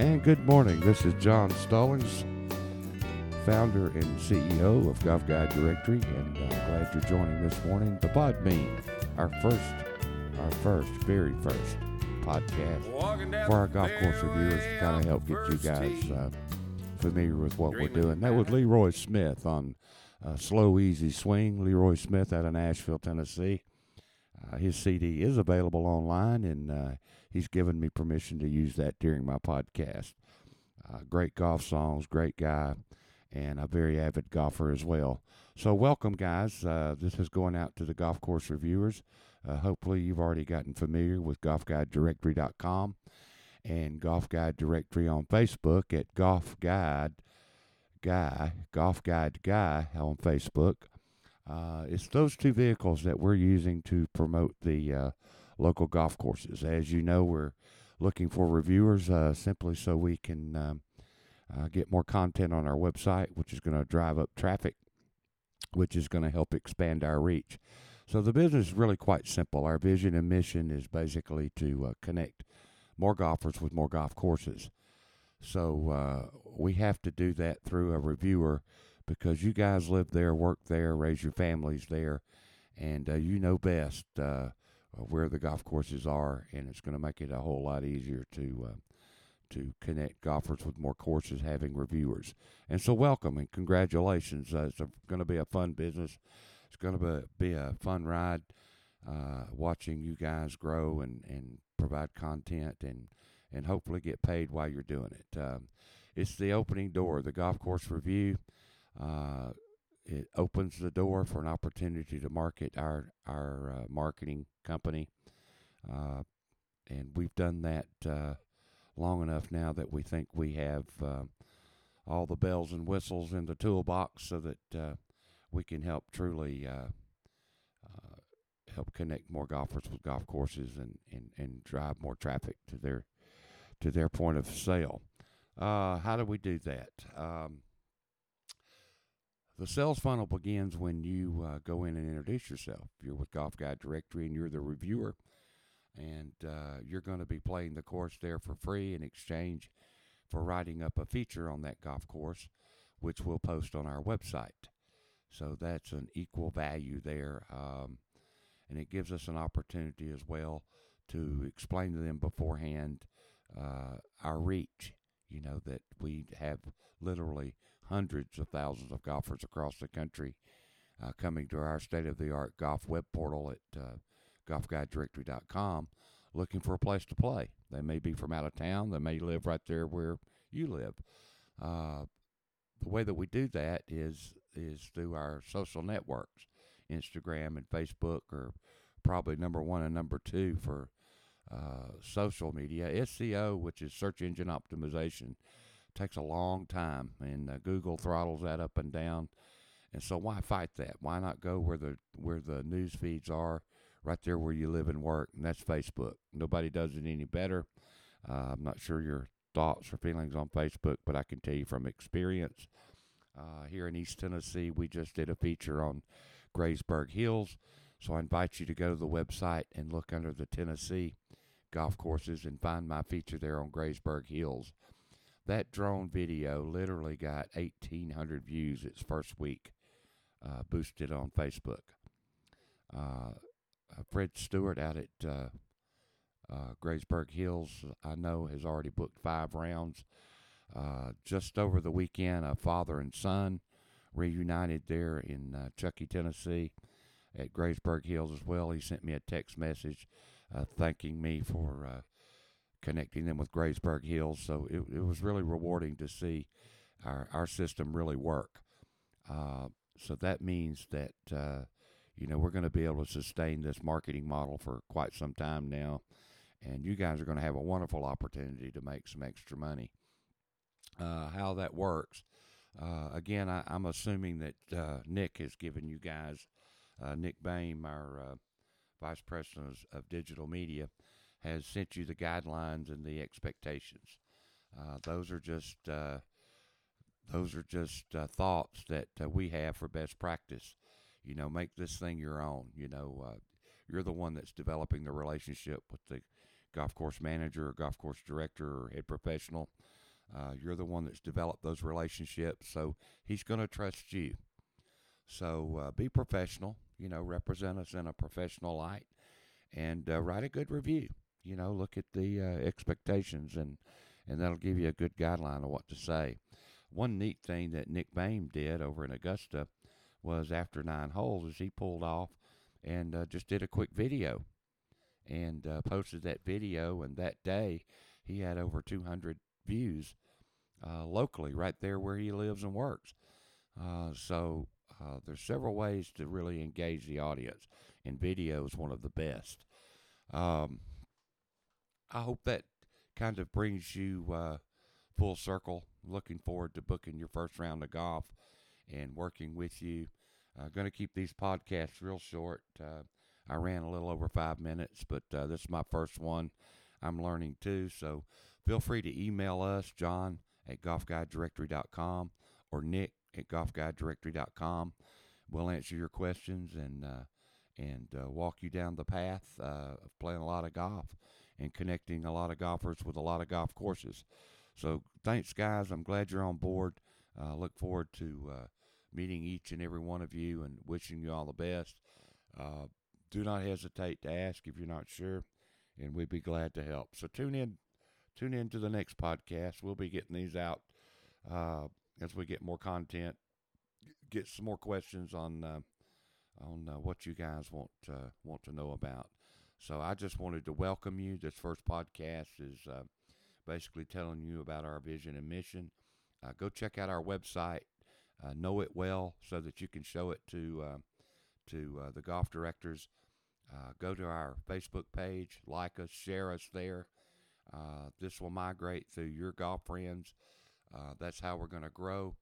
And good morning. This is John Stallings, founder and CEO of Golf Guide Directory, and I'm glad you're joining this morning. The Podbean, our first, our first, very first podcast for our golf course reviewers to kind of help get you guys uh, familiar with what we're doing. That was Leroy Smith on uh, Slow Easy Swing. Leroy Smith out of Nashville, Tennessee. Uh, his CD is available online, and uh, he's given me permission to use that during my podcast. Uh, great golf songs, great guy, and a very avid golfer as well. So, welcome, guys. Uh, this is going out to the golf course reviewers. Uh, hopefully, you've already gotten familiar with golfguidedirectory.com and Golf Guide Directory on Facebook at Golf Guide Guy, Golf Guide Guy on Facebook. Uh, it's those two vehicles that we're using to promote the uh, local golf courses. As you know, we're looking for reviewers uh, simply so we can um, uh, get more content on our website, which is going to drive up traffic, which is going to help expand our reach. So the business is really quite simple. Our vision and mission is basically to uh, connect more golfers with more golf courses. So uh, we have to do that through a reviewer because you guys live there, work there, raise your families there, and uh, you know best uh, where the golf courses are, and it's going to make it a whole lot easier to uh, to connect golfers with more courses having reviewers. And so, welcome and congratulations. Uh, it's going to be a fun business. It's going to be, be a fun ride. Uh, watching you guys grow and, and provide content and and hopefully get paid while you're doing it. Um, it's the opening door, the golf course review. Uh, it opens the door for an opportunity to market our our uh, marketing company, uh, and we've done that uh, long enough now that we think we have uh, all the bells and whistles in the toolbox, so that uh, we can help truly help connect more golfers with golf courses and, and, and drive more traffic to their to their point of sale. how do we do that? Um, the sales funnel begins when you uh, go in and introduce yourself. You're with Golf Guide Directory and you're the reviewer, and uh, you're going to be playing the course there for free in exchange for writing up a feature on that golf course, which we'll post on our website. So that's an equal value there, um, and it gives us an opportunity as well to explain to them beforehand uh, our reach. You know that we have literally hundreds of thousands of golfers across the country uh, coming to our state of the art golf web portal at uh, golfguidedirectory.com looking for a place to play. They may be from out of town, they may live right there where you live. Uh, the way that we do that is is through our social networks. Instagram and Facebook are probably number one and number two for uh, social media. SEO, which is search engine optimization, takes a long time, and uh, Google throttles that up and down. And so, why fight that? Why not go where the where the news feeds are, right there where you live and work, and that's Facebook. Nobody does it any better. Uh, I'm not sure your thoughts or feelings on Facebook, but I can tell you from experience. Uh, here in East Tennessee, we just did a feature on Graysburg Hills. So I invite you to go to the website and look under the Tennessee golf courses and find my feature there on Graysburg Hills. That drone video literally got 1,800 views its first week, uh, boosted on Facebook. Uh, uh, Fred Stewart out at uh, uh, Graysburg Hills, I know, has already booked five rounds. Uh, just over the weekend, a father and son reunited there in Chuckey, Tennessee at Graysburg Hills as well. He sent me a text message thanking me for uh, connecting them with Graysburg Hills. So it, it was really rewarding to see our, our system really work. Uh, so that means that, uh, you know, we're going to be able to sustain this marketing model for quite some time now. And you guys are going to have a wonderful opportunity to make some extra money. Uh, how that works, uh, again, I, am assuming that uh, Nick has given you guys, uh, Nick Baim, our Vice President of, Digital Media, has sent you the guidelines and the expectations. Uh, those are just uh, those are just uh, thoughts that uh, we have for best practice. You know, make this thing your own. You know, uh, you're the one that's developing the relationship with the golf course manager or golf course director or head professional. Uh, you're the one that's developed those relationships, so he's going to trust you. So be professional, you know, represent us in a professional light, and uh, write a good review. You know, look at the uh, expectations, and and that'll give you a good guideline of what to say. One neat thing that Nick Bame did over in Augusta was after nine holes is he pulled off and uh, just did a quick video and uh, posted that video. And that day, he had over 200 views uh, locally, right there where he lives and works. Uh, so uh, there's several ways to really engage the audience, and video is one of the best. Um, I hope that kind of brings you uh, full circle. Looking forward to booking your first round of golf and working with you. Uh, going to keep these podcasts real short. Uh, I ran a little over five minutes, but uh, this is my first one. I'm learning too, so feel free to email us, John at golfguidedirectory.com or Nick at golfguidedirectory.com. We'll answer your questions and uh, and uh, walk you down the path uh, of playing a lot of golf and connecting a lot of golfers with a lot of golf courses. So thanks, guys. I'm glad you're on board. Uh, look forward to uh, meeting each and every one of you and wishing you all the best. Uh, do not hesitate to ask if you're not sure, and we'd be glad to help. So tune in, tune in to the next podcast. We'll be getting these out uh, as we get more content, get some more questions on uh, on uh, what you guys want uh, want to know about. So I just wanted to welcome you. This first podcast is uh, basically telling you about our vision and mission. Uh, go check out our website, uh, know it well, so that you can show it to to the golf directors. Go to our Facebook page, like us, share us there. This will migrate through your golf friends. That's how we're going to grow.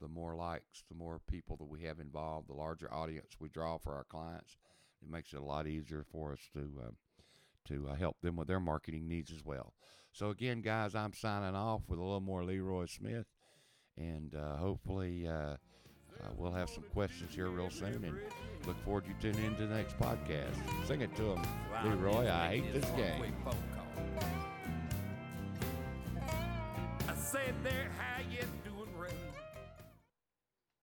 the more likes, the more people that we have involved, the larger audience we draw for our clients. It makes it a lot easier for us to to uh, help them with their marketing needs as well. So again, guys, I'm signing off with a little more Leroy Smith, and uh, hopefully uh, uh we'll have some questions here real soon. And look forward to tuning in to the next podcast. Sing it to him, Leroy. I hate this game. Said there, how you